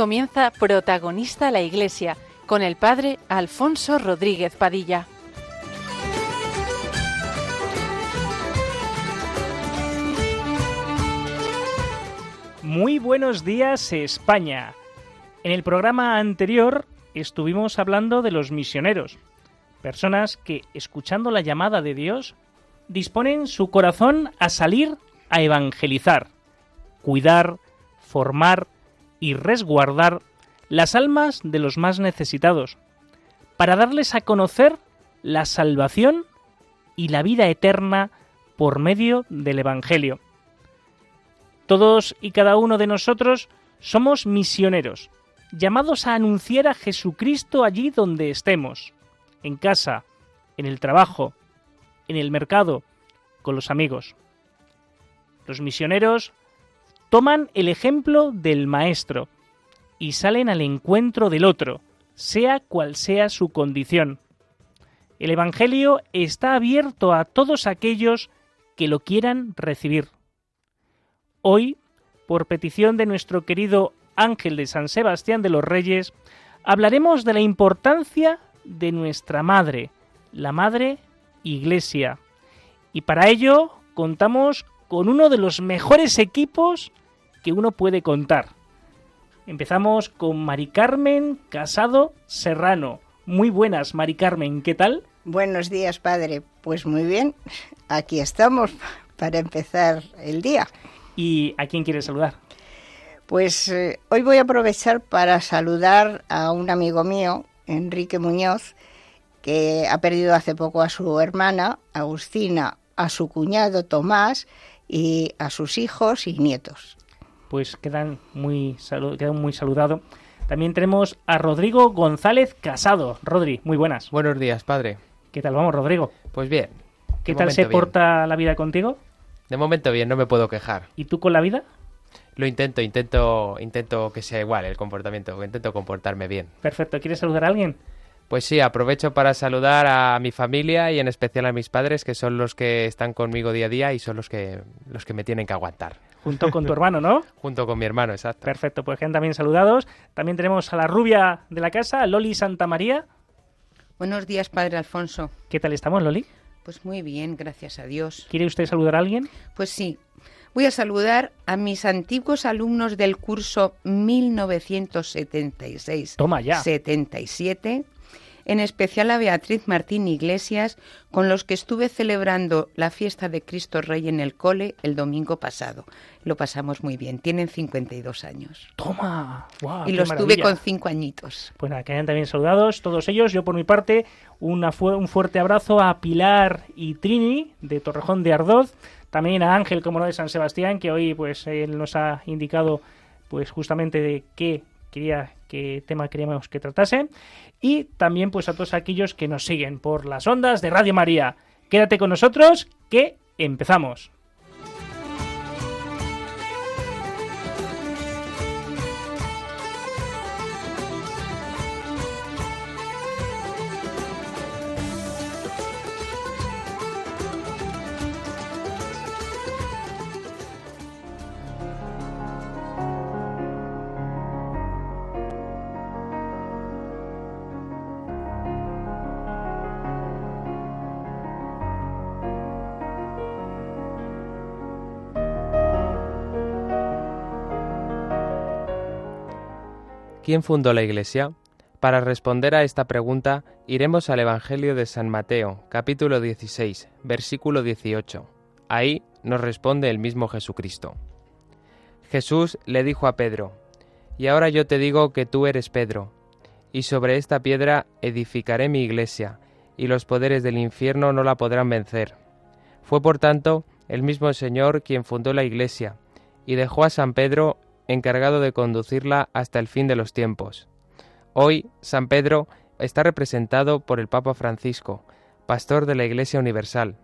comienza Protagonista la Iglesia con el Padre Alfonso Rodríguez Padilla. Muy buenos días España. En el programa anterior estuvimos hablando de los misioneros, personas que, escuchando la llamada de Dios, disponen su corazón a salir a evangelizar, cuidar, formar y resguardar las almas de los más necesitados, para darles a conocer la salvación y la vida eterna por medio del Evangelio. Todos y cada uno de nosotros somos misioneros, llamados a anunciar a Jesucristo allí donde estemos, en casa, en el trabajo, en el mercado, con los amigos. Los misioneros toman el ejemplo del Maestro y salen al encuentro del otro, sea cual sea su condición. El Evangelio está abierto a todos aquellos que lo quieran recibir. Hoy, por petición de nuestro querido Ángel de San Sebastián de los Reyes, hablaremos de la importancia de nuestra Madre, la Madre Iglesia. Y para ello contamos con uno de los mejores equipos que uno puede contar. Empezamos con Mari Carmen Casado Serrano. Muy buenas, Mari Carmen, ¿qué tal? Buenos días, padre. Pues muy bien, aquí estamos para empezar el día. ¿Y a quién quieres saludar? Pues eh, hoy voy a aprovechar para saludar a un amigo mío, Enrique Muñoz, que ha perdido hace poco a su hermana, Agustina, a su cuñado Tomás y a sus hijos y nietos pues quedan muy, quedan muy saludados. También tenemos a Rodrigo González Casado. Rodri, muy buenas. Buenos días, padre. ¿Qué tal vamos, Rodrigo? Pues bien. ¿Qué tal se porta la vida contigo? De momento bien, no me puedo quejar. ¿Y tú con la vida? Lo intento, intento, intento que sea igual el comportamiento, intento comportarme bien. Perfecto. ¿Quieres saludar a alguien? Pues sí, aprovecho para saludar a mi familia y en especial a mis padres, que son los que están conmigo día a día y son los que, los que me tienen que aguantar. Junto con tu hermano, ¿no? Junto con mi hermano, exacto. Perfecto, pues quedan también saludados. También tenemos a la rubia de la casa, Loli Santa María. Buenos días, padre Alfonso. ¿Qué tal estamos, Loli? Pues muy bien, gracias a Dios. ¿Quiere usted saludar a alguien? Pues sí. Voy a saludar a mis antiguos alumnos del curso 1976. Toma ya. 77 en especial a Beatriz Martín Iglesias, con los que estuve celebrando la fiesta de Cristo Rey en el cole el domingo pasado. Lo pasamos muy bien, tienen 52 años. ¡Toma! y los tuve con cinco añitos. Pues nada, quedan también saludados todos ellos. Yo por mi parte, un fuerte abrazo a Pilar y Trini de Torrejón de Ardoz, también a Ángel, como no, de San Sebastián, que hoy pues él nos ha indicado pues justamente de qué quería qué tema queríamos que tratase y también pues a todos aquellos que nos siguen por las ondas de Radio María. Quédate con nosotros que empezamos. ¿Quién fundó la Iglesia? Para responder a esta pregunta, iremos al Evangelio de San Mateo, capítulo 16, versículo 18. Ahí nos responde el mismo Jesucristo. Jesús le dijo a Pedro, Y ahora yo te digo que tú eres Pedro, y sobre esta piedra edificaré mi iglesia, y los poderes del infierno no la podrán vencer. Fue por tanto el mismo Señor quien fundó la iglesia, y dejó a San Pedro encargado de conducirla hasta el fin de los tiempos. Hoy, San Pedro está representado por el Papa Francisco, pastor de la Iglesia Universal.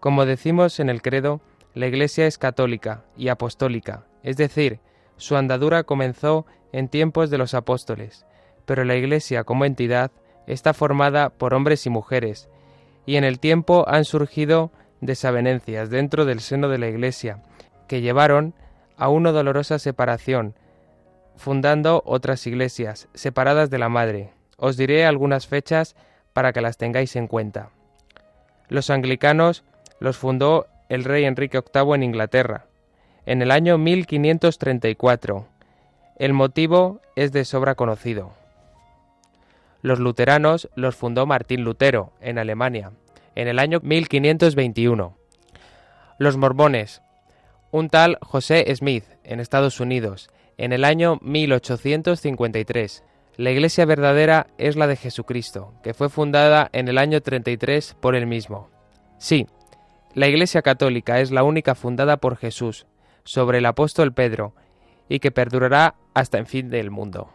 Como decimos en el credo, la Iglesia es católica y apostólica, es decir, su andadura comenzó en tiempos de los apóstoles, pero la Iglesia como entidad está formada por hombres y mujeres, y en el tiempo han surgido desavenencias dentro del seno de la Iglesia, que llevaron a una dolorosa separación, fundando otras iglesias, separadas de la madre. Os diré algunas fechas para que las tengáis en cuenta. Los anglicanos los fundó el rey Enrique VIII en Inglaterra, en el año 1534. El motivo es de sobra conocido. Los luteranos los fundó Martín Lutero, en Alemania, en el año 1521. Los mormones, un tal José Smith, en Estados Unidos, en el año 1853. La iglesia verdadera es la de Jesucristo, que fue fundada en el año 33 por él mismo. Sí, la iglesia católica es la única fundada por Jesús, sobre el apóstol Pedro, y que perdurará hasta el fin del mundo.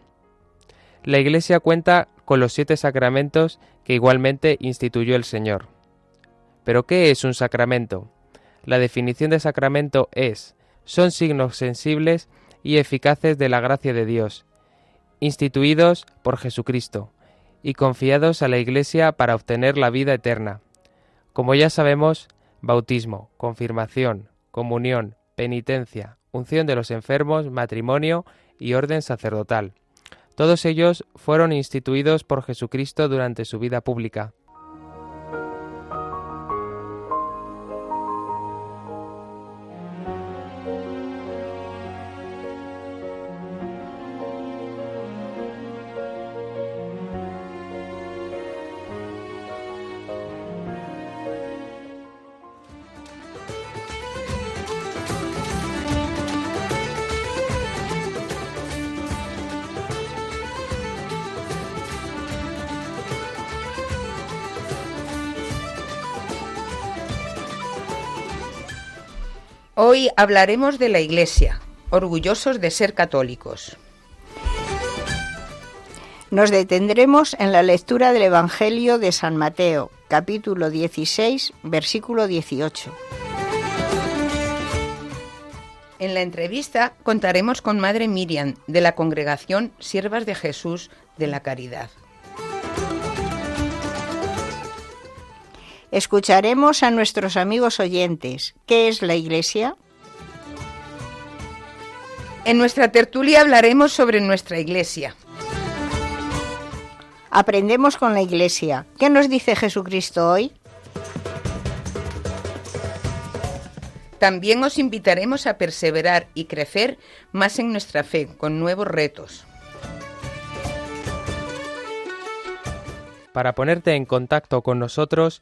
La iglesia cuenta con los siete sacramentos que igualmente instituyó el Señor. ¿Pero qué es un sacramento? La definición de sacramento es, son signos sensibles y eficaces de la gracia de Dios, instituidos por Jesucristo y confiados a la Iglesia para obtener la vida eterna. Como ya sabemos, bautismo, confirmación, comunión, penitencia, unción de los enfermos, matrimonio y orden sacerdotal. Todos ellos fueron instituidos por Jesucristo durante su vida pública. Hoy hablaremos de la Iglesia, orgullosos de ser católicos. Nos detendremos en la lectura del Evangelio de San Mateo, capítulo 16, versículo 18. En la entrevista contaremos con Madre Miriam, de la congregación Siervas de Jesús de la Caridad. Escucharemos a nuestros amigos oyentes. ¿Qué es la Iglesia? En nuestra tertulia hablaremos sobre nuestra Iglesia. Aprendemos con la Iglesia. ¿Qué nos dice Jesucristo hoy? También os invitaremos a perseverar y crecer más en nuestra fe con nuevos retos. Para ponerte en contacto con nosotros,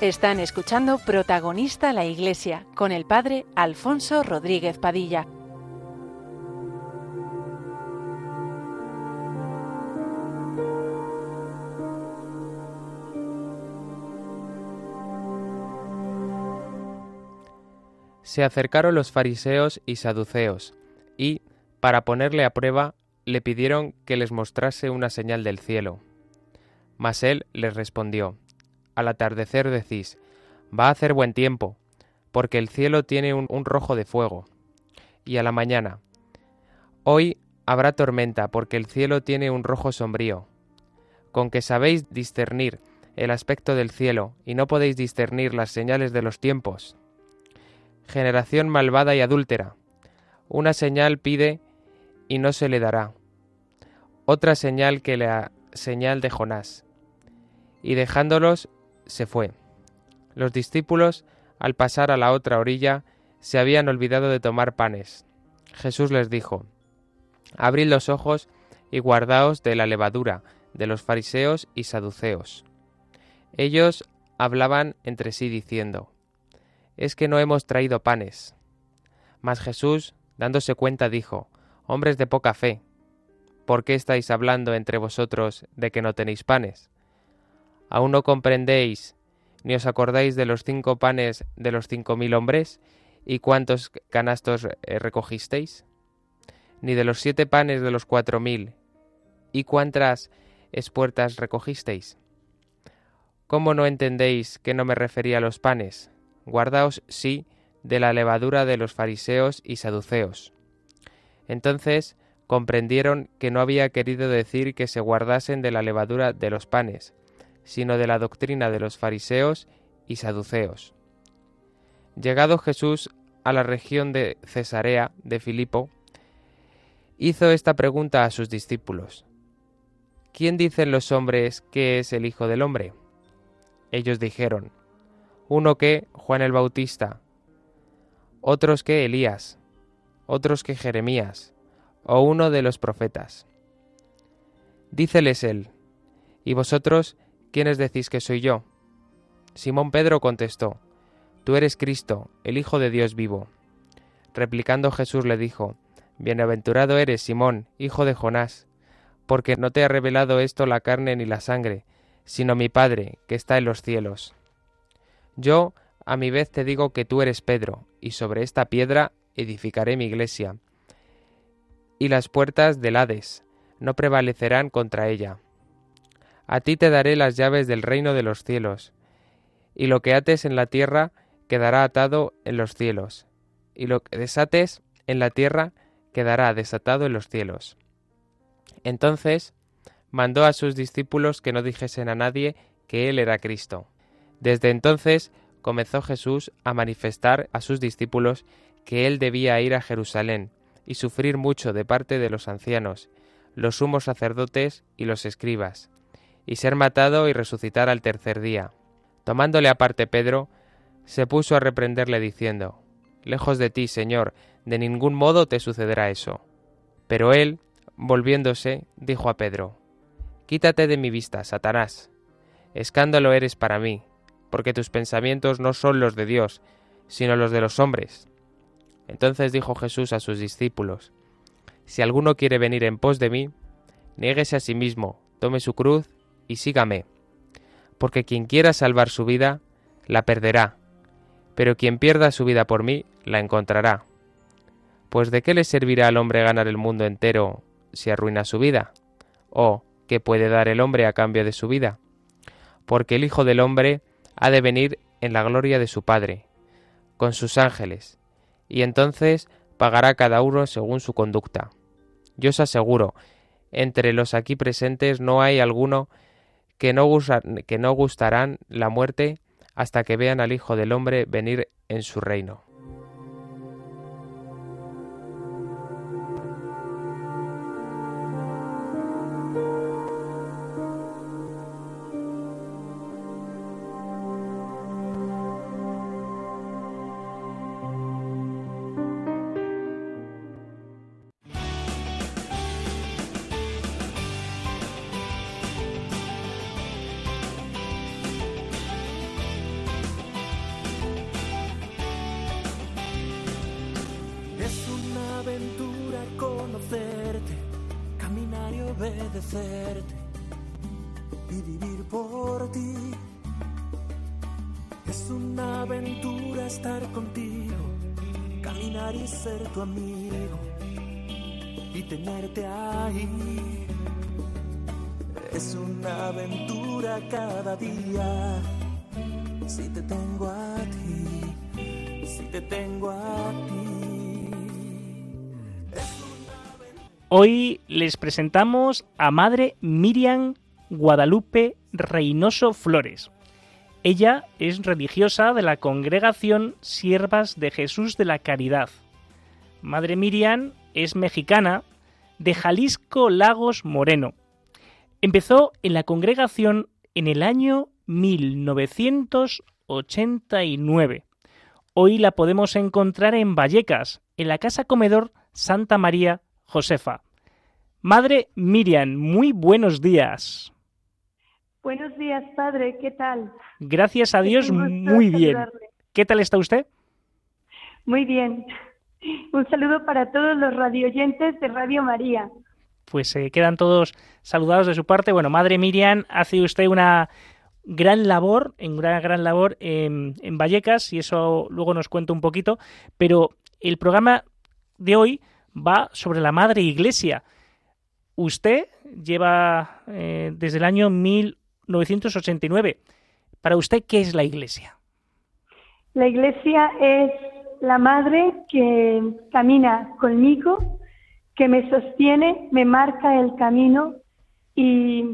Están escuchando Protagonista la Iglesia con el padre Alfonso Rodríguez Padilla. Se acercaron los fariseos y saduceos, y, para ponerle a prueba, le pidieron que les mostrase una señal del cielo. Mas él les respondió, al atardecer decís, va a hacer buen tiempo, porque el cielo tiene un, rojo de fuego. Y a la mañana, hoy habrá tormenta, porque el cielo tiene un rojo sombrío. Con que sabéis discernir el aspecto del cielo y no podéis discernir las señales de los tiempos. Generación malvada y adúltera. Una señal pide y no se le dará. Otra señal que la señal de Jonás. Y dejándolos se fue. Los discípulos, al pasar a la otra orilla, se habían olvidado de tomar panes. Jesús les dijo, Abrid los ojos y guardaos de la levadura de los fariseos y saduceos. Ellos hablaban entre sí diciendo, Es que no hemos traído panes. Mas Jesús, dándose cuenta, dijo, Hombres de poca fe, ¿por qué estáis hablando entre vosotros de que no tenéis panes? ¿Aún no comprendéis ni os acordáis de los cinco panes de los cinco mil hombres y cuántos canastos eh, recogisteis? Ni de los siete panes de los cuatro mil y cuántas espuertas recogisteis? ¿Cómo no entendéis que no me refería a los panes? Guardaos, sí, de la levadura de los fariseos y saduceos. Entonces comprendieron que no había querido decir que se guardasen de la levadura de los panes, sino de la doctrina de los fariseos y saduceos. Llegado Jesús a la región de Cesarea de Filipo, hizo esta pregunta a sus discípulos. ¿Quién dicen los hombres que es el Hijo del Hombre? Ellos dijeron, uno que Juan el Bautista, otros que Elías, otros que Jeremías, o uno de los profetas. Díceles él, ¿y vosotros quiénes decís que soy yo? Simón Pedro contestó, Tú eres Cristo, el Hijo de Dios vivo. Replicando Jesús le dijo, Bienaventurado eres, Simón, hijo de Jonás, porque no te ha revelado esto la carne ni la sangre, sino mi Padre, que está en los cielos. Yo, a mi vez, te digo que tú eres Pedro, y sobre esta piedra edificaré mi iglesia, y las puertas del Hades no prevalecerán contra ella. A ti te daré las llaves del reino de los cielos, y lo que ates en la tierra quedará atado en los cielos, y lo que desates en la tierra quedará desatado en los cielos. Entonces mandó a sus discípulos que no dijesen a nadie que él era Cristo. Desde entonces comenzó Jesús a manifestar a sus discípulos que él debía ir a Jerusalén y sufrir mucho de parte de los ancianos, los sumos sacerdotes y los escribas, y ser matado y resucitar al tercer día. Tomándole aparte Pedro, se puso a reprenderle diciendo, Lejos de ti, Señor, de ningún modo te sucederá eso. Pero él, volviéndose, dijo a Pedro, Quítate de mi vista, Satanás. Escándalo eres para mí, porque tus pensamientos no son los de Dios, sino los de los hombres. Entonces dijo Jesús a sus discípulos, Si alguno quiere venir en pos de mí, niéguese a sí mismo, tome su cruz y sígame porque quien quiera salvar su vida, la perderá, pero quien pierda su vida por mí, la encontrará. Pues de qué le servirá al hombre ganar el mundo entero si arruina su vida? ¿O qué puede dar el hombre a cambio de su vida? Porque el Hijo del Hombre ha de venir en la gloria de su Padre, con sus ángeles, y entonces pagará cada uno según su conducta. Yo os aseguro, entre los aquí presentes no hay alguno que no, que no gustarán la muerte hasta que vean al Hijo del Hombre venir en su reino. Si te tengo a ti, si te tengo a ti. Hoy les presentamos a Madre Miriam Guadalupe Reynoso Flores. Ella es religiosa de la congregación Siervas de Jesús de la Caridad. Madre Miriam es mexicana de Jalisco Lagos Moreno. Empezó en la congregación en el año 1989. Hoy la podemos encontrar en Vallecas, en la Casa Comedor Santa María Josefa. Madre Miriam, muy buenos días. Buenos días, padre, ¿qué tal? Gracias a Dios, muy bien. ¿Qué tal está usted? Muy bien. Un saludo para todos los radioyentes de Radio María. Pues se quedan todos saludados de su parte. Bueno, Madre Miriam, hace usted una gran labor, en una gran labor en, en Vallecas, y eso luego nos cuenta un poquito, pero el programa de hoy va sobre la Madre Iglesia. Usted lleva eh, desde el año 1989. Para usted, ¿qué es la Iglesia? La Iglesia es la madre que camina conmigo, que me sostiene, me marca el camino y,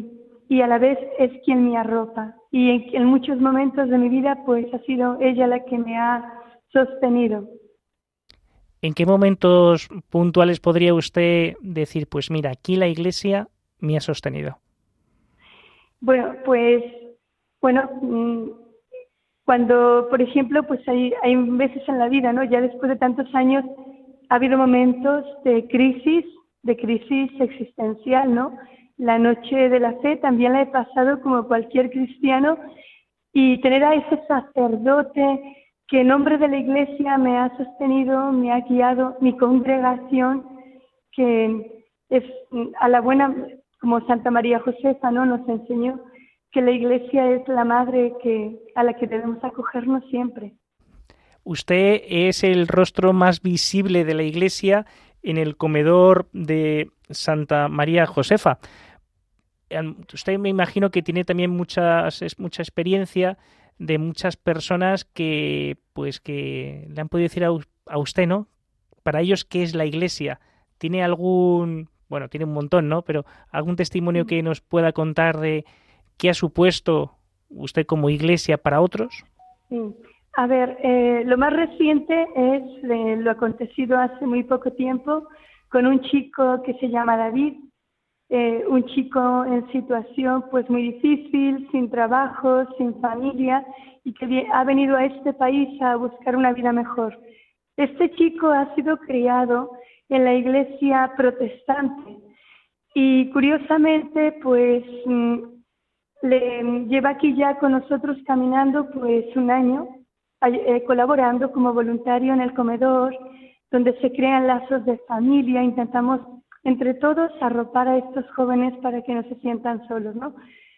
a la vez es quien me arropa. Y en, en muchos momentos de mi vida, pues ha sido ella la que me ha sostenido. ¿En qué momentos puntuales podría usted decir, pues mira, aquí la Iglesia me ha sostenido? Bueno, pues, bueno, mm, cuando, por ejemplo, pues hay, hay veces en la vida, ¿no? Ya después de tantos años ha habido momentos de crisis, de crisis existencial, ¿no? La noche de la fe también la he pasado como cualquier cristiano y tener a ese sacerdote que en nombre de la Iglesia me ha sostenido, me ha guiado, mi congregación, que es a la buena, como Santa María Josefa, ¿no? Nos enseñó que la Iglesia es la madre que, a la que debemos acogernos siempre. Usted es el rostro más visible de la Iglesia en el comedor de Santa María Josefa. Usted me imagino que tiene también muchas, mucha experiencia de muchas personas que pues que le han podido decir a, usted, ¿no? Para ellos, ¿qué es la iglesia? ¿Tiene algún, bueno, tiene un montón, ¿no? Pero algún testimonio que nos pueda contar de qué ha supuesto usted como iglesia para otros? Sí. A ver, eh, lo más reciente es lo acontecido hace muy poco tiempo con un chico que se llama David, eh, un chico en situación pues muy difícil, sin trabajo, sin familia y que ha venido a este país a buscar una vida mejor. Este chico ha sido criado en la iglesia protestante y curiosamente pues mm, le lleva aquí ya con nosotros caminando pues un año, eh, colaborando como voluntario en el comedor, donde se crean lazos de familia, intentamos entre todos arropar a estos jóvenes para que no se sientan solos, ¿no?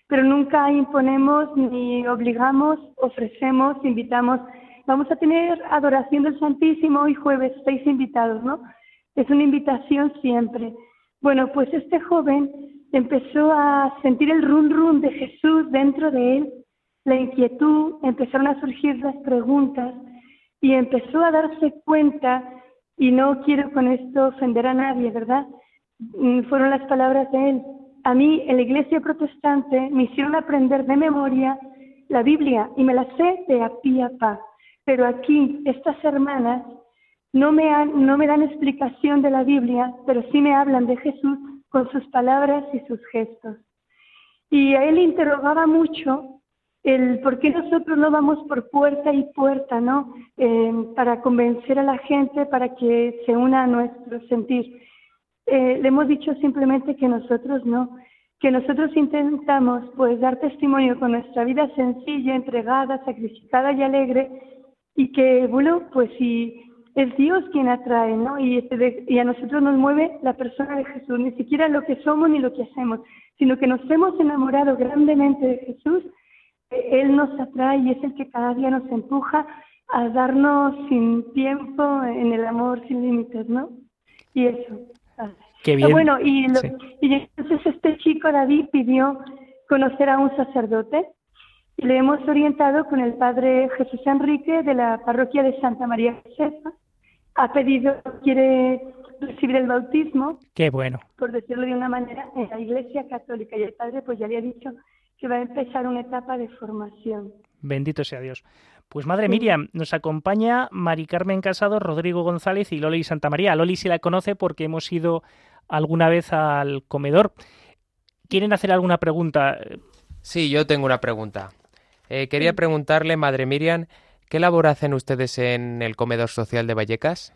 Pero nunca imponemos ni obligamos, ofrecemos, invitamos. Vamos a tener adoración del Santísimo hoy jueves, seis invitados, ¿no? Es una invitación siempre. Bueno, pues este joven empezó a sentir el run run de Jesús dentro de él, la inquietud, empezaron a surgir las preguntas y empezó a darse cuenta, y no quiero con esto ofender a nadie, ¿verdad? Mm, fueron las palabras de él. A mí, en la iglesia protestante, me hicieron aprender de memoria la Biblia y me la sé de a pie a pa. Pero aquí, estas hermanas no me, no me dan explicación de la Biblia, pero sí me hablan de Jesús con sus palabras y sus gestos. Y a él interrogaba mucho el por qué nosotros no vamos por puerta y puerta, ¿no? Eh, para convencer a la gente para que se una a nuestro sentir. Eh, le hemos dicho simplemente que nosotros no, que nosotros intentamos pues dar testimonio con nuestra vida sencilla, entregada, sacrificada y alegre, y que, bueno, pues si es Dios quien atrae, ¿no? Y, este y a nosotros nos mueve la persona de Jesús, ni siquiera lo que somos ni lo que hacemos, sino que nos hemos enamorado grandemente de Jesús, Él nos atrae y es el que cada día nos empuja a darnos sin tiempo en el amor sin límites, ¿no? Y eso. Qué bien. bueno, y, entonces este chico David pidió conocer a un sacerdote y le hemos orientado con el padre Jesús Enrique de la parroquia de Santa María Josefa. Ha pedido, quiere recibir el bautismo. Qué bueno. Por decirlo de una manera, en la Iglesia Católica. Y el padre pues ya le ha dicho que va a empezar una etapa de formación. Bendito sea Dios. Pues madre Miriam, nos acompaña Mari Carmen Casado, Rodrigo González y Loli Santa María. Loli sí la conoce porque hemos ido alguna vez al comedor. ¿Quieren hacer alguna pregunta? Sí, yo tengo una pregunta. Eh, quería preguntarle, madre Miriam, ¿qué labor hacen ustedes en el comedor social de Vallecas?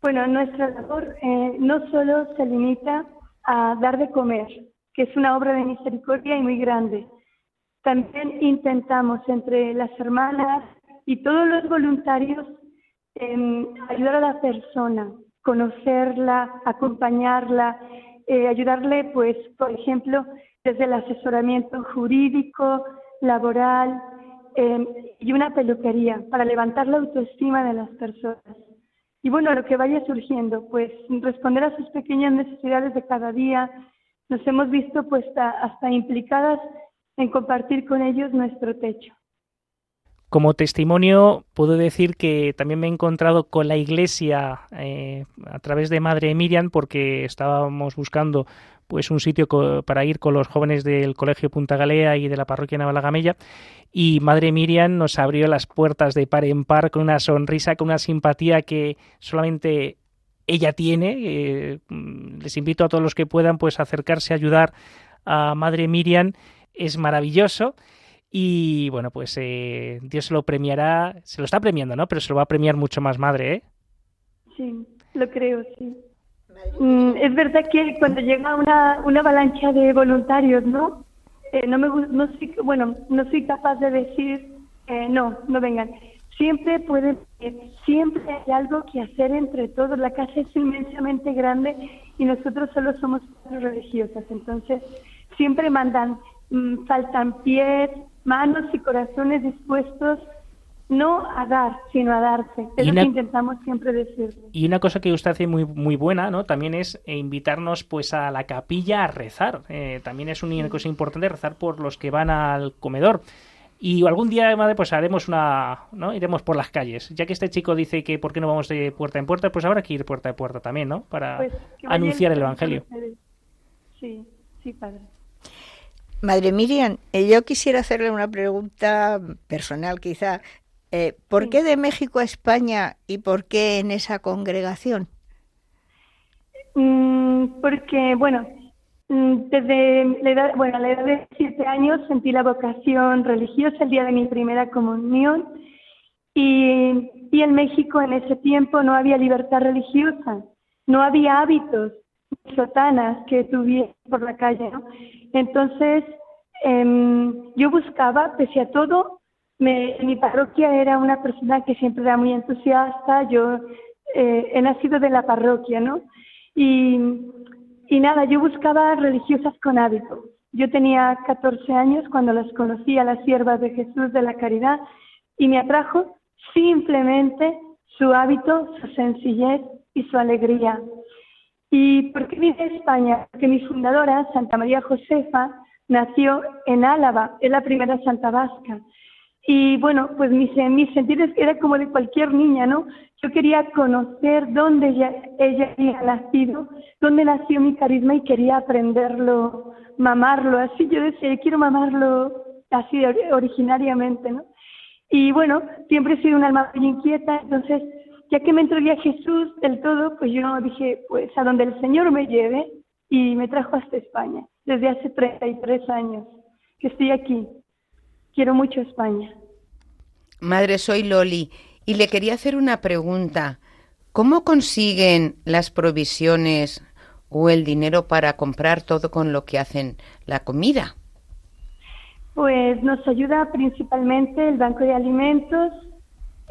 Bueno, nuestra labor eh, no solo se limita a dar de comer, que es una obra de misericordia y muy grande, también intentamos entre las hermanas y todos los voluntarios em, ayudar a la persona, conocerla, acompañarla, eh, ayudarle, pues, por ejemplo, desde el asesoramiento jurídico, laboral em, y una peluquería para levantar la autoestima de las personas. Y bueno, lo que vaya surgiendo, pues responder a sus pequeñas necesidades de cada día, nos hemos visto pues hasta implicadas en compartir con ellos nuestro techo. Como testimonio, puedo decir que también me he encontrado con la iglesia eh, a través de Madre Miriam, porque estábamos buscando pues un sitio para ir con los jóvenes del Colegio Punta Galea y de la parroquia Navalagamella y Madre Miriam nos abrió las puertas de par en par con una sonrisa, con una simpatía que solamente ella tiene. Eh, les invito a todos los que puedan pues acercarse a ayudar a Madre Miriam. Es maravilloso. Y bueno, pues eh, Dios lo premiará, se lo está premiando, ¿no? Pero se lo va a premiar mucho más madre, ¿eh? Sí, lo creo, sí. Mm, es verdad que cuando llega una, una avalancha de voluntarios, ¿no? Eh, no me no soy, bueno, no soy capaz de decir eh, no, no vengan. Siempre pueden, siempre hay algo que hacer entre todos. La casa es inmensamente grande y nosotros solo somos religiosas, entonces siempre mandan, faltan pies, manos y corazones dispuestos no a dar, sino a darse. Es lo que intentamos siempre decir. Y una cosa que usted hace muy, muy buena, ¿no? También es invitarnos pues a la capilla a rezar. Eh, también es una cosa importante rezar por los que van al comedor. Y algún día, madre, pues haremos una, ¿no? Iremos por las calles. Ya que este chico dice que por qué no vamos de puerta en puerta, pues habrá que ir puerta en puerta también, ¿no? Para pues, anunciar el Evangelio. Sí, sí, padre. Madre Miriam, eh, yo quisiera hacerle una pregunta personal quizá. Eh, ¿Por qué de México a España y por qué en esa congregación? Mm, porque, bueno, mm, desde la edad, bueno, a la edad de siete años sentí la vocación religiosa el día de mi primera comunión y, y en México en ese tiempo no había libertad religiosa, no había hábitos sotanas que tuviera por la calle, ¿no? Entonces, em, yo buscaba, pese a todo, me, mi parroquia era una persona que siempre era muy entusiasta, yo eh, he nacido de la parroquia, ¿no? Y, y nada, yo buscaba religiosas con hábito. Yo tenía 14 años cuando las conocí a las siervas de Jesús de la Caridad y me atrajo simplemente su hábito, su sencillez y su alegría. ¿Y por qué vine a España? Porque mi fundadora, Santa María Josefa, nació en Álava, es la primera santa vasca. Y bueno, pues mi, mi sentir era como de cualquier niña, ¿no? Yo quería conocer dónde ella, había nacido, dónde nació mi carisma y quería aprenderlo, mamarlo, así yo decía, quiero mamarlo así originariamente, ¿no? Y bueno, siempre he sido una alma muy inquieta, entonces ya que me entregué a Jesús del todo, pues yo dije, pues a donde el Señor me lleve y me trajo hasta España, desde hace 33 años que estoy aquí. Quiero mucho España. Madre, soy Loli y le quería hacer una pregunta. ¿Cómo consiguen las provisiones o el dinero para comprar todo con lo que hacen la comida? Pues nos ayuda principalmente el Banco de Alimentos,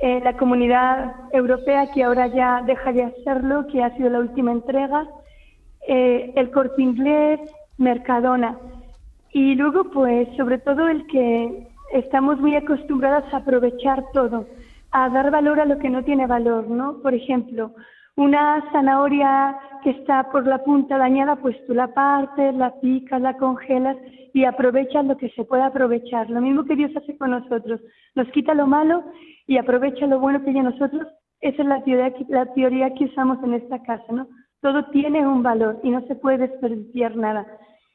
eh, la comunidad europea que ahora ya deja de hacerlo, que ha sido la última entrega, eh, el corte inglés, Mercadona. Y luego, pues, sobre todo el que estamos muy acostumbradas a aprovechar todo, a dar valor a lo que no tiene valor, ¿no? Por ejemplo, una zanahoria que está por la punta dañada, pues tú la partes, la picas, la congelas y aprovechas lo que se puede aprovechar. Lo mismo que Dios hace con nosotros. Nos quita lo malo y aprovecha lo bueno que hay en nosotros. Esa es la teoría, la teoría que usamos en esta casa, ¿no? Todo tiene un valor y no se puede desperdiciar nada.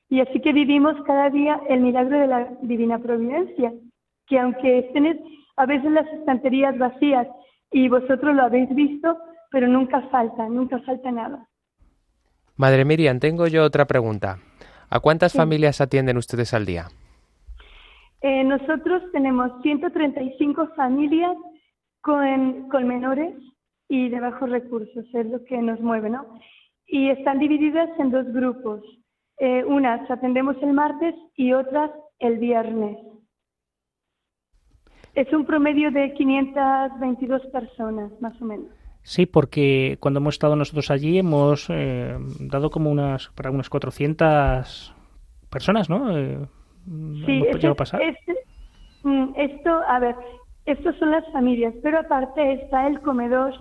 Y así que vivimos cada día el milagro de la divina providencia, que aunque estén a veces las estanterías vacías y vosotros lo habéis visto, pero nunca falta, nunca falta nada. Madre Miriam, tengo yo otra pregunta. ¿A cuántas familias atienden ustedes al día? Eh, nosotros tenemos 135 familias con, con menores y de bajos recursos, es lo que nos mueve, ¿no? Y están divididas en dos grupos. Eh, unas atendemos el martes y otras el viernes. Es un promedio de 522 personas, más o menos. Sí, porque cuando hemos estado nosotros allí hemos eh, dado como unas para unas 400 personas, ¿no? Eh, Sí, mm, esto, a ver, estos son las familias, pero aparte está el comedor,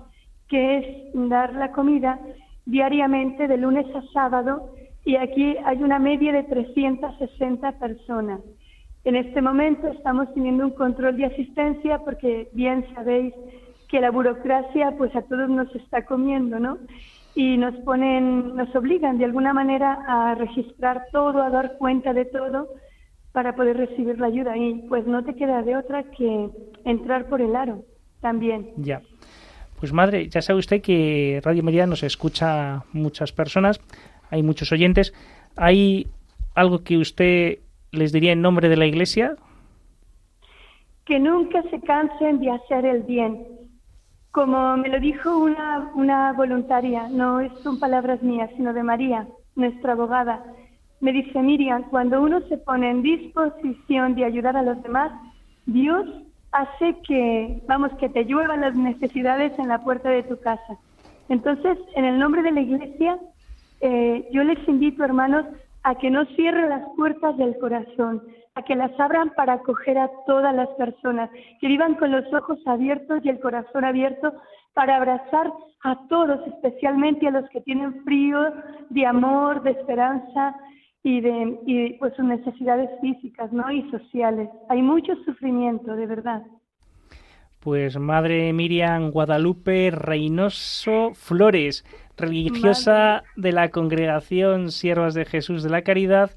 que es dar la comida diariamente de lunes a sábado y aquí hay una media de 360 personas. En este momento estamos teniendo un control de asistencia porque bien sabéis que la burocracia pues a todos nos está comiendo, ¿no? Y nos ponen, nos obligan de alguna manera a registrar todo, a dar cuenta de todo para poder recibir la ayuda y pues no te queda de otra que entrar por el aro también. Ya. Pues madre, ya sabe usted que Radio María nos escucha muchas personas, hay muchos oyentes. ¿Hay algo que usted les diría en nombre de la Iglesia? Que nunca se cansen de hacer el bien. Como me lo dijo una, una voluntaria, no son palabras mías, sino de María, nuestra abogada. Me dice Miriam, cuando uno se pone en disposición de ayudar a los demás, Dios hace que, vamos, que te lluevan las necesidades en la puerta de tu casa. Entonces, en el nombre de la Iglesia, eh, yo les invito, hermanos, a que no cierren las puertas del corazón, a que las abran para acoger a todas las personas, que vivan con los ojos abiertos y el corazón abierto para abrazar a todos, especialmente a los que tienen frío de amor, de esperanza y de y pues sus necesidades físicas ¿no? y sociales. Hay mucho sufrimiento, de verdad. Pues Madre Miriam Guadalupe Reynoso Flores, religiosa de la Congregación Siervas de Jesús de la Caridad,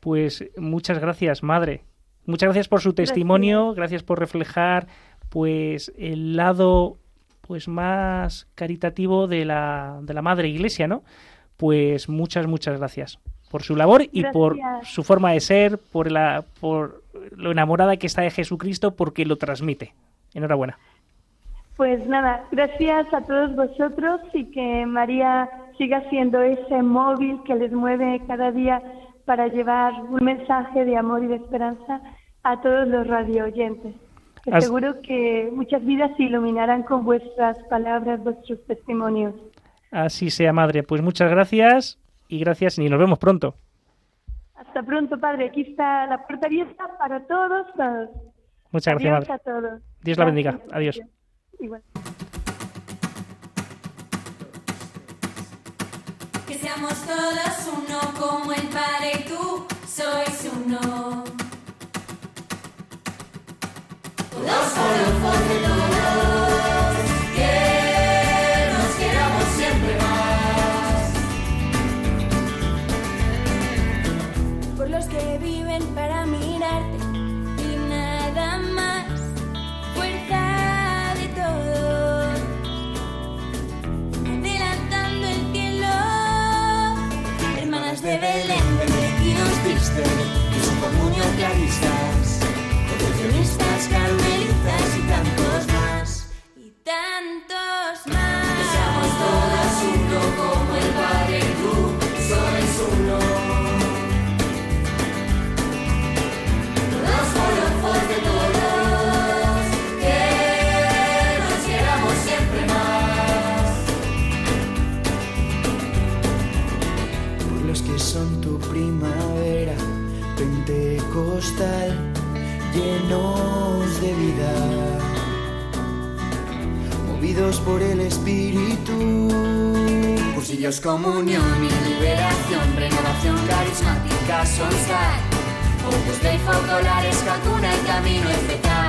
pues muchas gracias, Madre. Muchas gracias por su testimonio, gracias, gracias por reflejar pues el lado pues más caritativo de la, de la Madre Iglesia, ¿no? Pues muchas, muchas gracias por su labor y por su forma de ser, por, la, por lo enamorada que está de Jesucristo, porque lo transmite. Enhorabuena. Pues nada, gracias a todos vosotros y que María siga siendo ese móvil que les mueve cada día para llevar un mensaje de amor y de esperanza a todos los radio oyentes. Seguro que muchas vidas se iluminarán con vuestras palabras, vuestros testimonios. Así sea, madre. Pues muchas gracias y gracias y nos vemos pronto. Hasta pronto, padre. Aquí está la puerta abierta para todos, todos. Muchas gracias, madre. A todos. Dios la bendiga. Adiós. Igual. Que seamos todos uno como el Padre y tú sois uno. Todos por de todos, comunión y liberación, renovación carismática, solstar. Opus Dei, focolares, calcuna el camino, etc. Y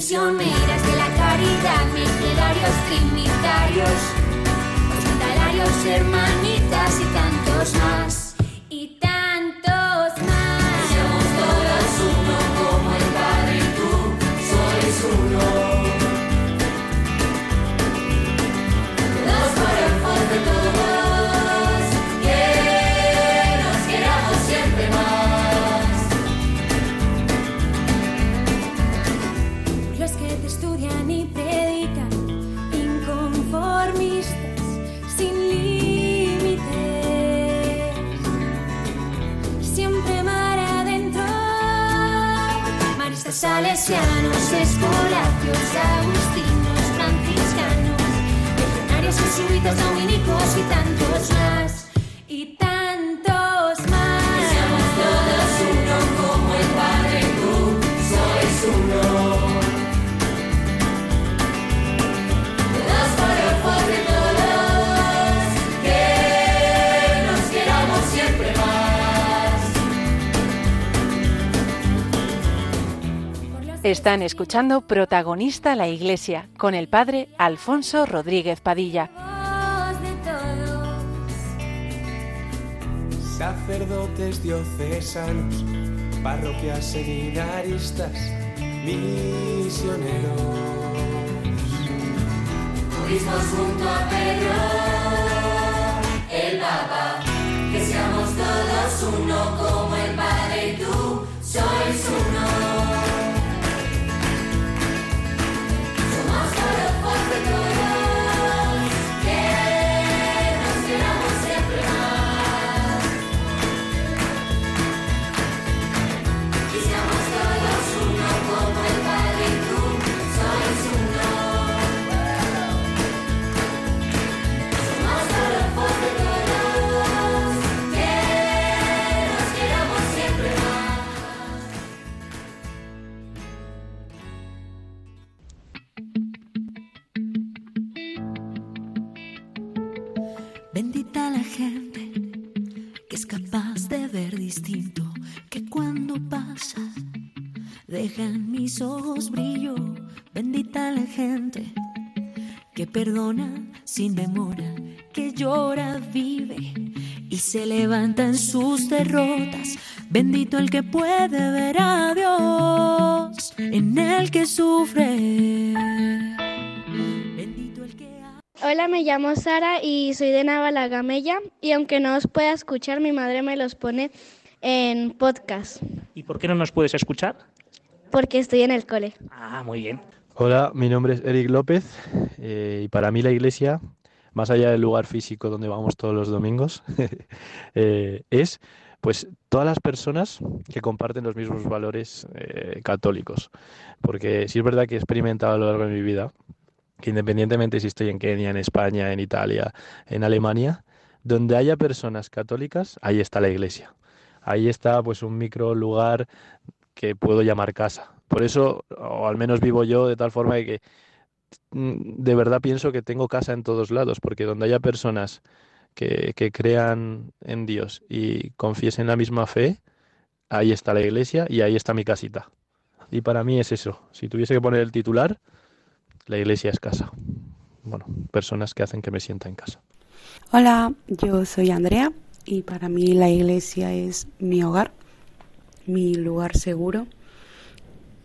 misioneras de la caridad, mercedarios, trinitarios, hospitalarios, hermanitas y tantos más. Salesianos, escolapios, agustinos, franciscanos, legionarios, jesuitas, dominicos y tantos más. Y Están escuchando Protagonista la Iglesia con el padre Alfonso Rodríguez Padilla. Sacerdotes diocesanos, parroquias seminaristas, misioneros. Turismos junto a Pedro, el Papa, que seamos todos uno como el Padre y tú sois uno. En mis ojos brillo. Bendita la gente que perdona sin demora, que llora, vive y se levanta en sus derrotas. Bendito el que puede ver a Dios en el que sufre. Bendito el que Hola, me llamo Sara y soy de Navalagamella y aunque no os pueda escuchar, mi madre me los pone en podcast ¿Y por qué no nos puedes escuchar? Porque estoy en el cole. Ah, muy bien. Hola, mi nombre es Eric López eh, y para mí la iglesia, más allá del lugar físico donde vamos todos los domingos, eh, es pues todas las personas que comparten los mismos valores eh, católicos. Porque sí es verdad que he experimentado a lo largo de mi vida que independientemente si estoy en Kenia, en España, en Italia, en Alemania, donde haya personas católicas, ahí está la iglesia. Ahí está pues un micro lugar que puedo llamar casa. Por eso, o al menos vivo yo de tal forma que mm, de verdad pienso que tengo casa en todos lados, porque donde haya personas que, que crean en Dios y confiesen la misma fe, ahí está la iglesia y ahí está mi casita. Y para mí es eso. Si tuviese que poner el titular, la iglesia es casa. Bueno, personas que hacen que me sienta en casa. Hola, yo soy Andrea y para mí la iglesia es mi hogar, mi lugar seguro,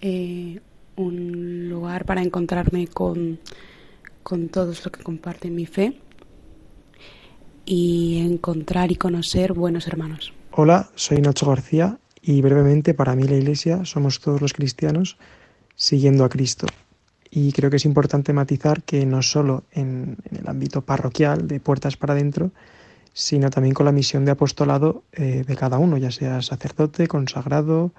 eh, un lugar para encontrarme con, con todos los que comparten mi fe y encontrar y conocer buenos hermanos. Hola, soy Nacho García y brevemente para mí la Iglesia somos todos los cristianos siguiendo a Cristo. Y creo que es importante matizar que no solo en, en el ámbito parroquial, de puertas para adentro, sino también con la misión de apostolado eh, de cada uno, ya sea sacerdote, consagrado,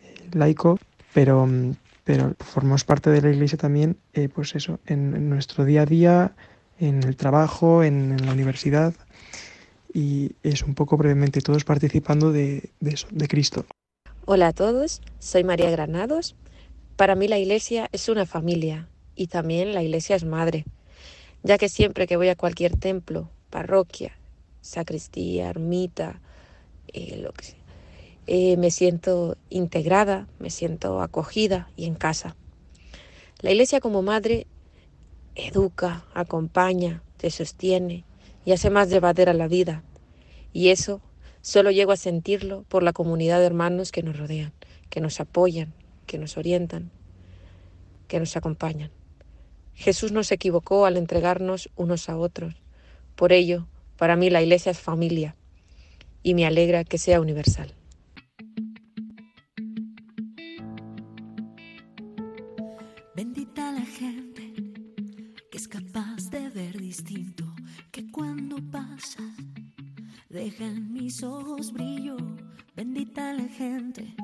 eh, laico, pero, mm, pero formamos parte de la Iglesia también, eh, pues eso, en, nuestro día a día, en el trabajo, en, la universidad, y es un poco brevemente todos participando de, de Cristo. Hola a todos, soy María Granados. Para mí la iglesia es una familia y también la iglesia es madre, ya que siempre que voy a cualquier templo, parroquia, sacristía, ermita, eh, lo que sea, eh, me siento integrada, me siento acogida y en casa. La iglesia como madre educa, acompaña, te sostiene y hace más llevadera la vida. Y eso solo llego a sentirlo por la comunidad de hermanos que nos rodean, que nos apoyan, que nos orientan, que nos acompañan. Jesús no se equivocó al entregarnos unos a otros. Por ello, para mí la iglesia es familia y me alegra que sea universal. Bendita la gente que es capaz de ver distinto, que cuando pasa deja en mis ojos brillo. Bendita la gente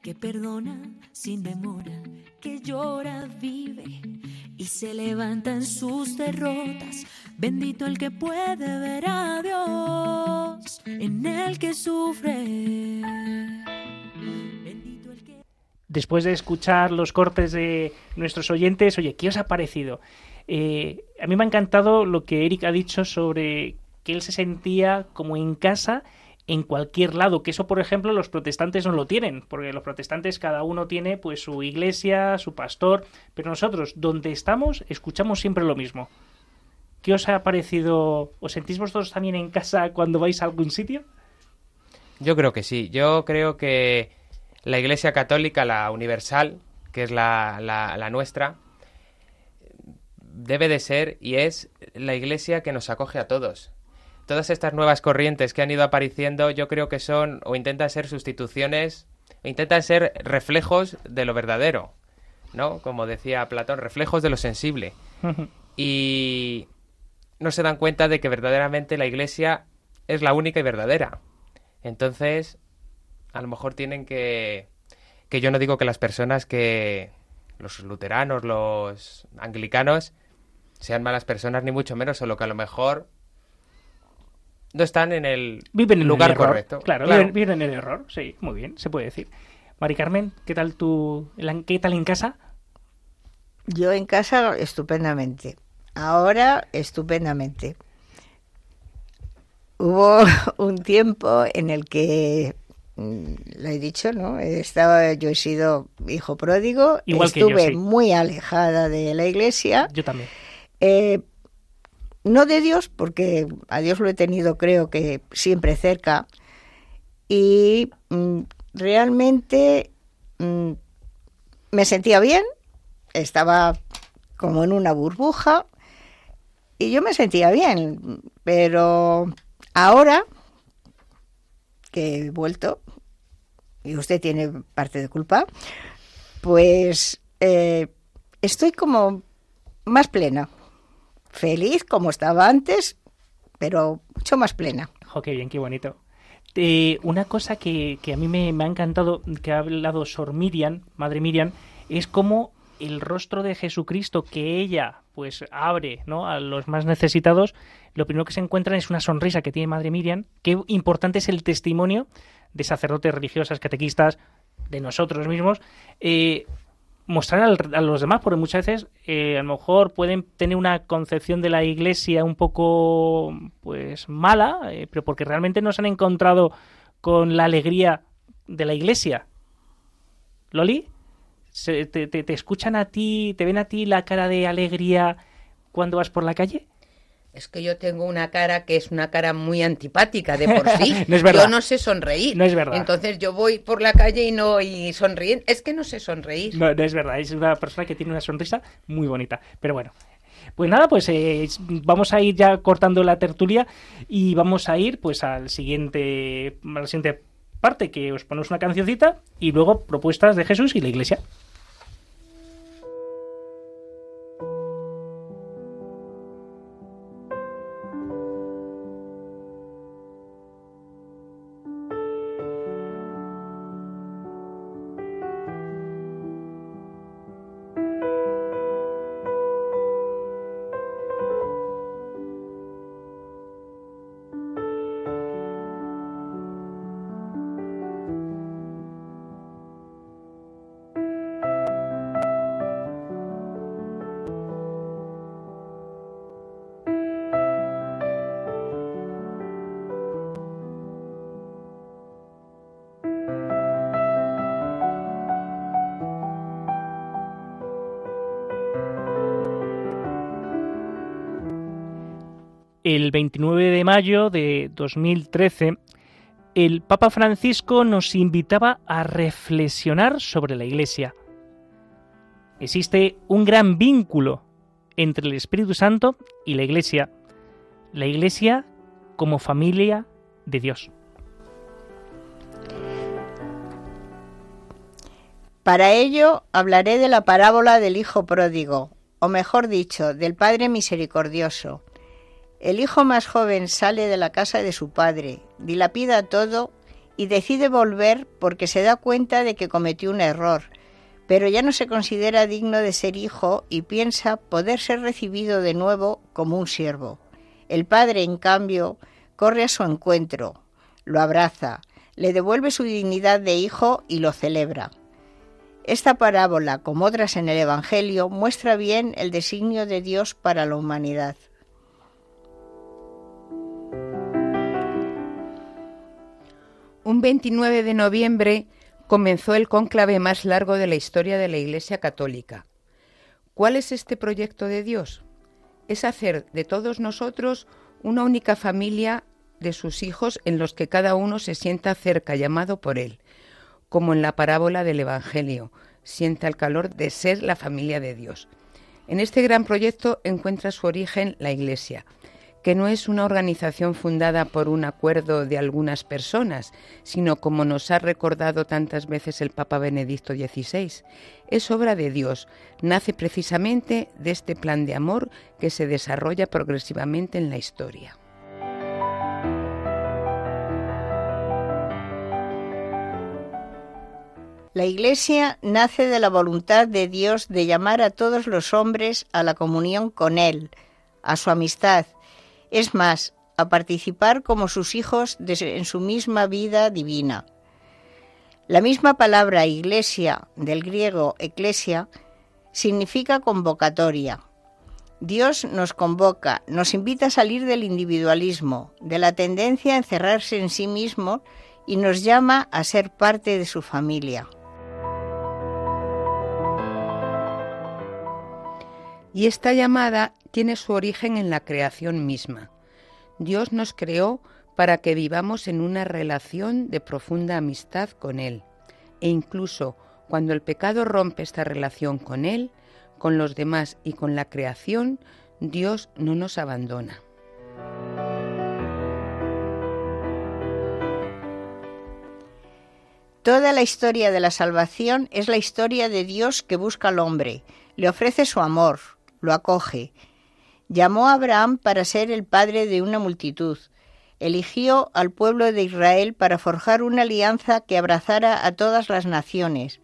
que perdona sin demora, que llora, vive y se levanta en sus derrotas. Bendito el que puede ver a Dios en el que sufre. Después de escuchar los cortes de nuestros oyentes, oye, ¿qué os ha parecido? Eh, a mí me ha encantado lo que Eric ha dicho sobre que él se sentía como en casa en cualquier lado, que eso por ejemplo los protestantes no lo tienen, porque los protestantes cada uno tiene pues su iglesia, su pastor, pero nosotros donde estamos escuchamos siempre lo mismo. ¿Qué os ha parecido? ¿Os sentís vosotros también en casa cuando vais a algún sitio? Yo creo que sí. Yo creo que la Iglesia Católica, la universal, que es la, la, nuestra, debe de ser y es la Iglesia que nos acoge a todos todas estas nuevas corrientes que han ido apareciendo, yo creo que son o intentan ser sustituciones, o intentan ser reflejos de lo verdadero, ¿no? Como decía Platón, reflejos de lo sensible. y no se dan cuenta de que verdaderamente la Iglesia es la única y verdadera. Entonces, a lo mejor tienen que... Que yo no digo que las personas que... Los luteranos, los anglicanos, sean malas personas, ni mucho menos, solo que a lo mejor no están en el viven en lugar el error. correcto. Claro, Viven, en el error, sí, muy bien, se puede decir. Mari Carmen, ¿qué tal tú, qué tal en casa? Yo en casa estupendamente. Ahora estupendamente. Hubo un tiempo en el que mm, lo he dicho, ¿no? Estaba, yo he sido hijo pródigo, Igual estuve que yo, sí. muy alejada de la iglesia. Yo también. Eh, no de Dios, porque a Dios lo he tenido creo que siempre cerca, y mm, realmente mm, me sentía bien, estaba como en una burbuja, y yo me sentía bien, pero ahora que he vuelto, y usted tiene parte de culpa, pues eh, estoy como más plena feliz como estaba antes, pero mucho más plena. Oh, qué bien, qué bonito. Eh, una cosa que, que a mí me, me, ha encantado, que ha hablado Sor Miriam, Madre Miriam, es como el rostro de Jesucristo que ella pues abre ¿no? a los más necesitados, lo primero que se encuentran es una sonrisa que tiene Madre Miriam. Qué importante es el testimonio de sacerdotes religiosas, catequistas, de nosotros mismos, eh, mostrar al, a los demás, porque muchas veces eh, a lo mejor pueden tener una concepción de la iglesia un poco pues mala, eh, pero porque realmente no se han encontrado con la alegría de la iglesia. Loli, ¿Se, te, te, te, escuchan a ti, te ven a ti la cara de alegría cuando vas por la calle? Es que yo tengo una cara que es una cara muy antipática de por sí. no es verdad. Yo no sé sonreír. No es verdad. Entonces yo voy por la calle y no y sonríen. Es que no sé sonreír. No, no es verdad. Es una persona que tiene una sonrisa muy bonita. Pero bueno. Pues nada, pues eh, vamos a ir ya cortando la tertulia y vamos a ir pues al siguiente, a la siguiente parte que os ponemos una cancioncita y luego propuestas de Jesús y la Iglesia. El 29 de mayo de 2013, el Papa Francisco nos invitaba a reflexionar sobre la Iglesia. Existe un gran vínculo entre el Espíritu Santo y la Iglesia. La Iglesia como familia de Dios. Para ello hablaré de la parábola del Hijo Pródigo, o mejor dicho, del Padre Misericordioso, el hijo más joven sale de la casa de su padre, dilapida todo y decide volver porque se da cuenta de que cometió un error, pero ya no se considera digno de ser hijo y piensa poder ser recibido de nuevo como un siervo. El padre, en cambio, corre a su encuentro, lo abraza, le devuelve su dignidad de hijo y lo celebra. Esta parábola, como otras en el Evangelio, muestra bien el designio de Dios para la humanidad. Un 29 de noviembre comenzó el cónclave más largo de la historia de la Iglesia Católica. ¿Cuál es este proyecto de Dios? Es hacer de todos nosotros una única familia de sus hijos en los que cada uno se sienta cerca, llamado por Él, como en la parábola del Evangelio, sienta el calor de ser la familia de Dios. En este gran proyecto encuentra su origen la Iglesia, que no es una organización fundada por un acuerdo de algunas personas, sino como nos ha recordado tantas veces el Papa Benedicto XVI, es obra de Dios, nace precisamente de este plan de amor que se desarrolla progresivamente en la historia. La Iglesia nace de la voluntad de Dios de llamar a todos los hombres a la comunión con Él, a su amistad, es más, a participar como sus hijos en su misma vida divina. La misma palabra iglesia, del griego eclesia, significa convocatoria. Dios nos convoca, nos invita a salir del individualismo, de la tendencia a encerrarse en sí mismo y nos llama a ser parte de su familia. Y esta llamada tiene su origen en la creación misma. Dios nos creó para que vivamos en una relación de profunda amistad con Él. E incluso cuando el pecado rompe esta relación con Él, con los demás y con la creación, Dios no nos abandona. Toda la historia de la salvación es la historia de Dios que busca al hombre, le ofrece su amor, lo acoge. Llamó a Abraham para ser el padre de una multitud. Eligió al pueblo de Israel para forjar una alianza que abrazara a todas las naciones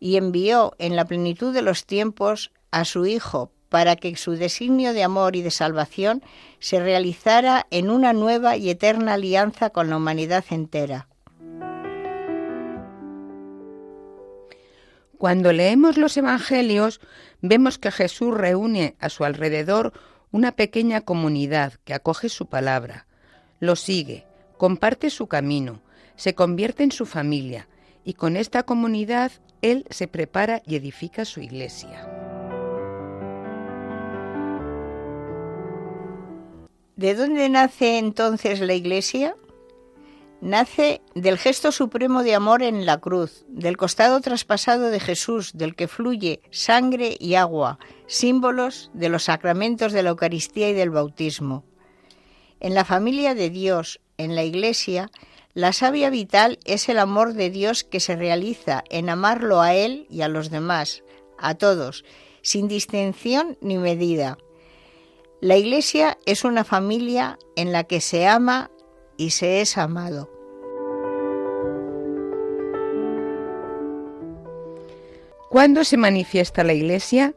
y envió en la plenitud de los tiempos a su Hijo para que su designio de amor y de salvación se realizara en una nueva y eterna alianza con la humanidad entera. Cuando leemos los Evangelios, vemos que Jesús reúne a su alrededor una pequeña comunidad que acoge su palabra, lo sigue, comparte su camino, se convierte en su familia y con esta comunidad Él se prepara y edifica su iglesia. ¿De dónde nace entonces la iglesia? Nace del gesto supremo de amor en la cruz, del costado traspasado de Jesús, del que fluye sangre y agua, símbolos de los sacramentos de la Eucaristía y del bautismo. En la familia de Dios, en la Iglesia, la savia vital es el amor de Dios que se realiza en amarlo a Él y a los demás, a todos, sin distinción ni medida. La Iglesia es una familia en la que se ama y se es amado. ¿Cuándo se manifiesta la Iglesia?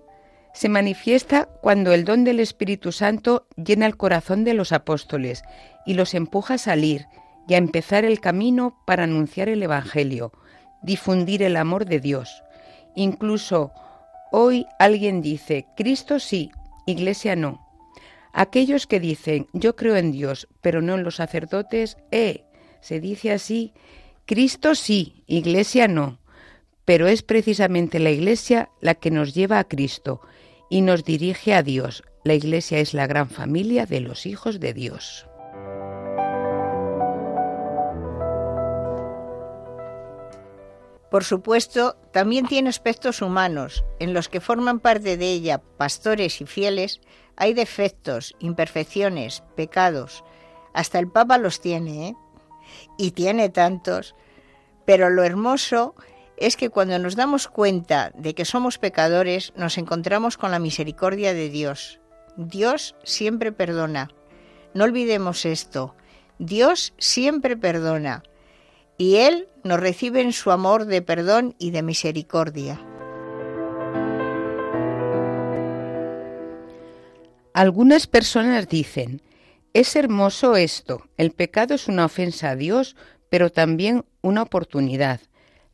Se manifiesta cuando el don del Espíritu Santo llena el corazón de los apóstoles y los empuja a salir y a empezar el camino para anunciar el Evangelio, difundir el amor de Dios. Incluso hoy alguien dice, Cristo sí, Iglesia no. Aquellos que dicen yo creo en Dios, pero no en los sacerdotes, eh, se dice así, Cristo sí, Iglesia no, pero es precisamente la Iglesia la que nos lleva a Cristo y nos dirige a Dios. La Iglesia es la gran familia de los hijos de Dios. Por supuesto, también tiene aspectos humanos, en los que forman parte de ella pastores y fieles, hay defectos, imperfecciones, pecados. Hasta el Papa los tiene, ¿eh? Y tiene tantos. Pero lo hermoso es que cuando nos damos cuenta de que somos pecadores, nos encontramos con la misericordia de Dios. Dios siempre perdona. No olvidemos esto. Dios siempre perdona. Y Él nos recibe en su amor de perdón y de misericordia. Algunas personas dicen, es hermoso esto, el pecado es una ofensa a Dios, pero también una oportunidad.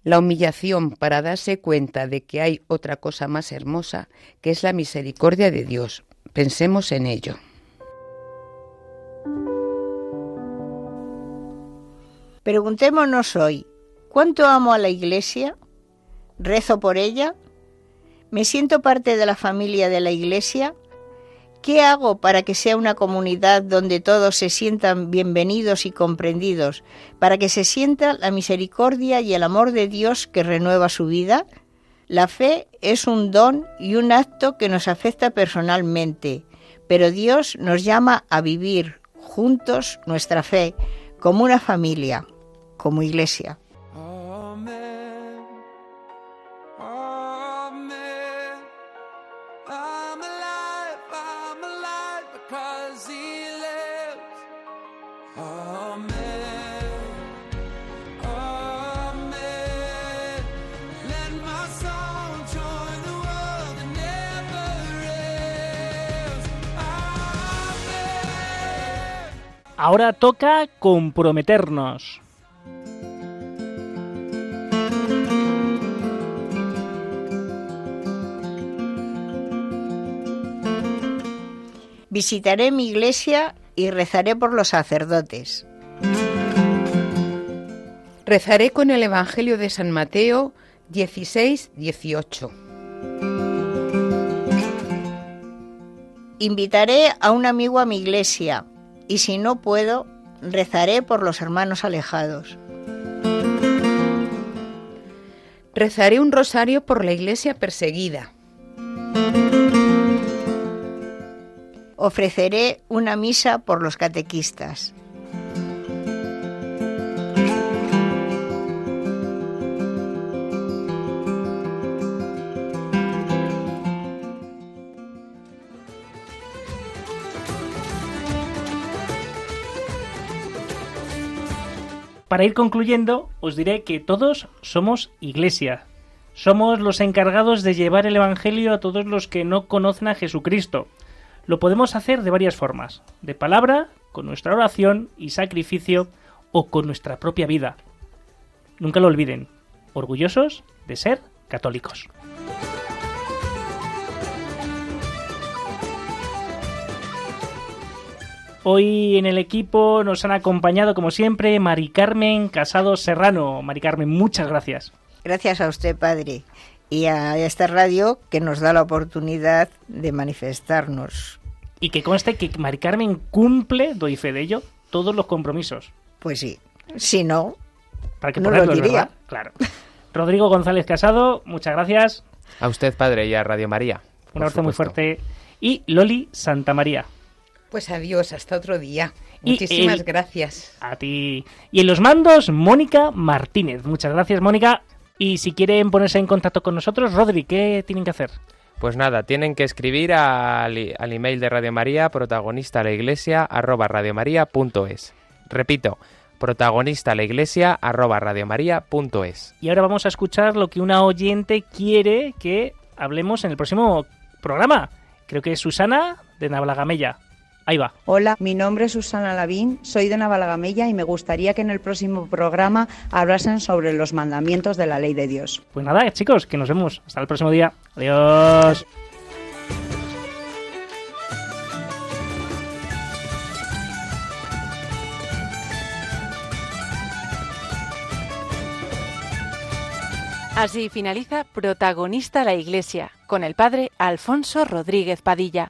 La humillación para darse cuenta de que hay otra cosa más hermosa, que es la misericordia de Dios. Pensemos en ello. Preguntémonos hoy, ¿cuánto amo a la Iglesia? ¿Rezo por ella? ¿Me siento parte de la familia de la Iglesia? ¿Qué hago para que sea una comunidad donde todos se sientan bienvenidos y comprendidos, para que se sienta la misericordia y el amor de Dios que renueva su vida? La fe es un don y un acto que nos afecta personalmente, pero Dios nos llama a vivir juntos nuestra fe como una familia, como iglesia. Ahora toca comprometernos. Visitaré mi iglesia y rezaré por los sacerdotes. Rezaré con el Evangelio de San Mateo 16, 18. Invitaré a un amigo a mi iglesia y si no puedo, rezaré por los hermanos alejados. Rezaré un rosario por la iglesia perseguida. Ofreceré una misa por los catequistas. Para ir concluyendo, os diré que todos somos iglesia. Somos los encargados de llevar el Evangelio a todos los que no conocen a Jesucristo. Lo podemos hacer de varias formas, de palabra, con nuestra oración y sacrificio o con nuestra propia vida. Nunca lo olviden, orgullosos de ser católicos. Hoy en el equipo nos han acompañado, como siempre, Mari Carmen Casado Serrano. Mari Carmen, muchas gracias. Gracias a usted, padre, y a esta radio que nos da la oportunidad de manifestarnos. Y que conste que Mari Carmen cumple, doy fe de ello, todos los compromisos. Pues sí. Si no, Para que no ponerlos, lo diría. ¿verdad? Claro. Rodrigo González Casado, muchas gracias. A usted, padre, y a Radio María. Un abrazo muy fuerte. Y Loli Santamaría. Pues adiós, hasta otro día. Y Muchísimas el- gracias. A ti. Y en los mandos, Mónica Martínez. Muchas gracias, Mónica. Y si quieren ponerse en contacto con nosotros, Rodri, ¿qué tienen que hacer? Pues nada, tienen que escribir al, al email de Radio María, protagonista la iglesia, arroba radiomaria.es. Repito, protagonista la iglesia, arroba radiomaria.es. Y ahora vamos a escuchar lo que una oyente quiere que hablemos en el próximo programa. Creo que es Susana de Navalagamella. Ahí va. Hola, mi nombre es Susana Lavín, soy de Navalagamella y me gustaría que en el próximo programa hablasen sobre los mandamientos de la ley de Dios. Pues nada, chicos, que nos vemos. Hasta el próximo día. Adiós. Así finaliza Protagonista la Iglesia con el padre Alfonso Rodríguez Padilla.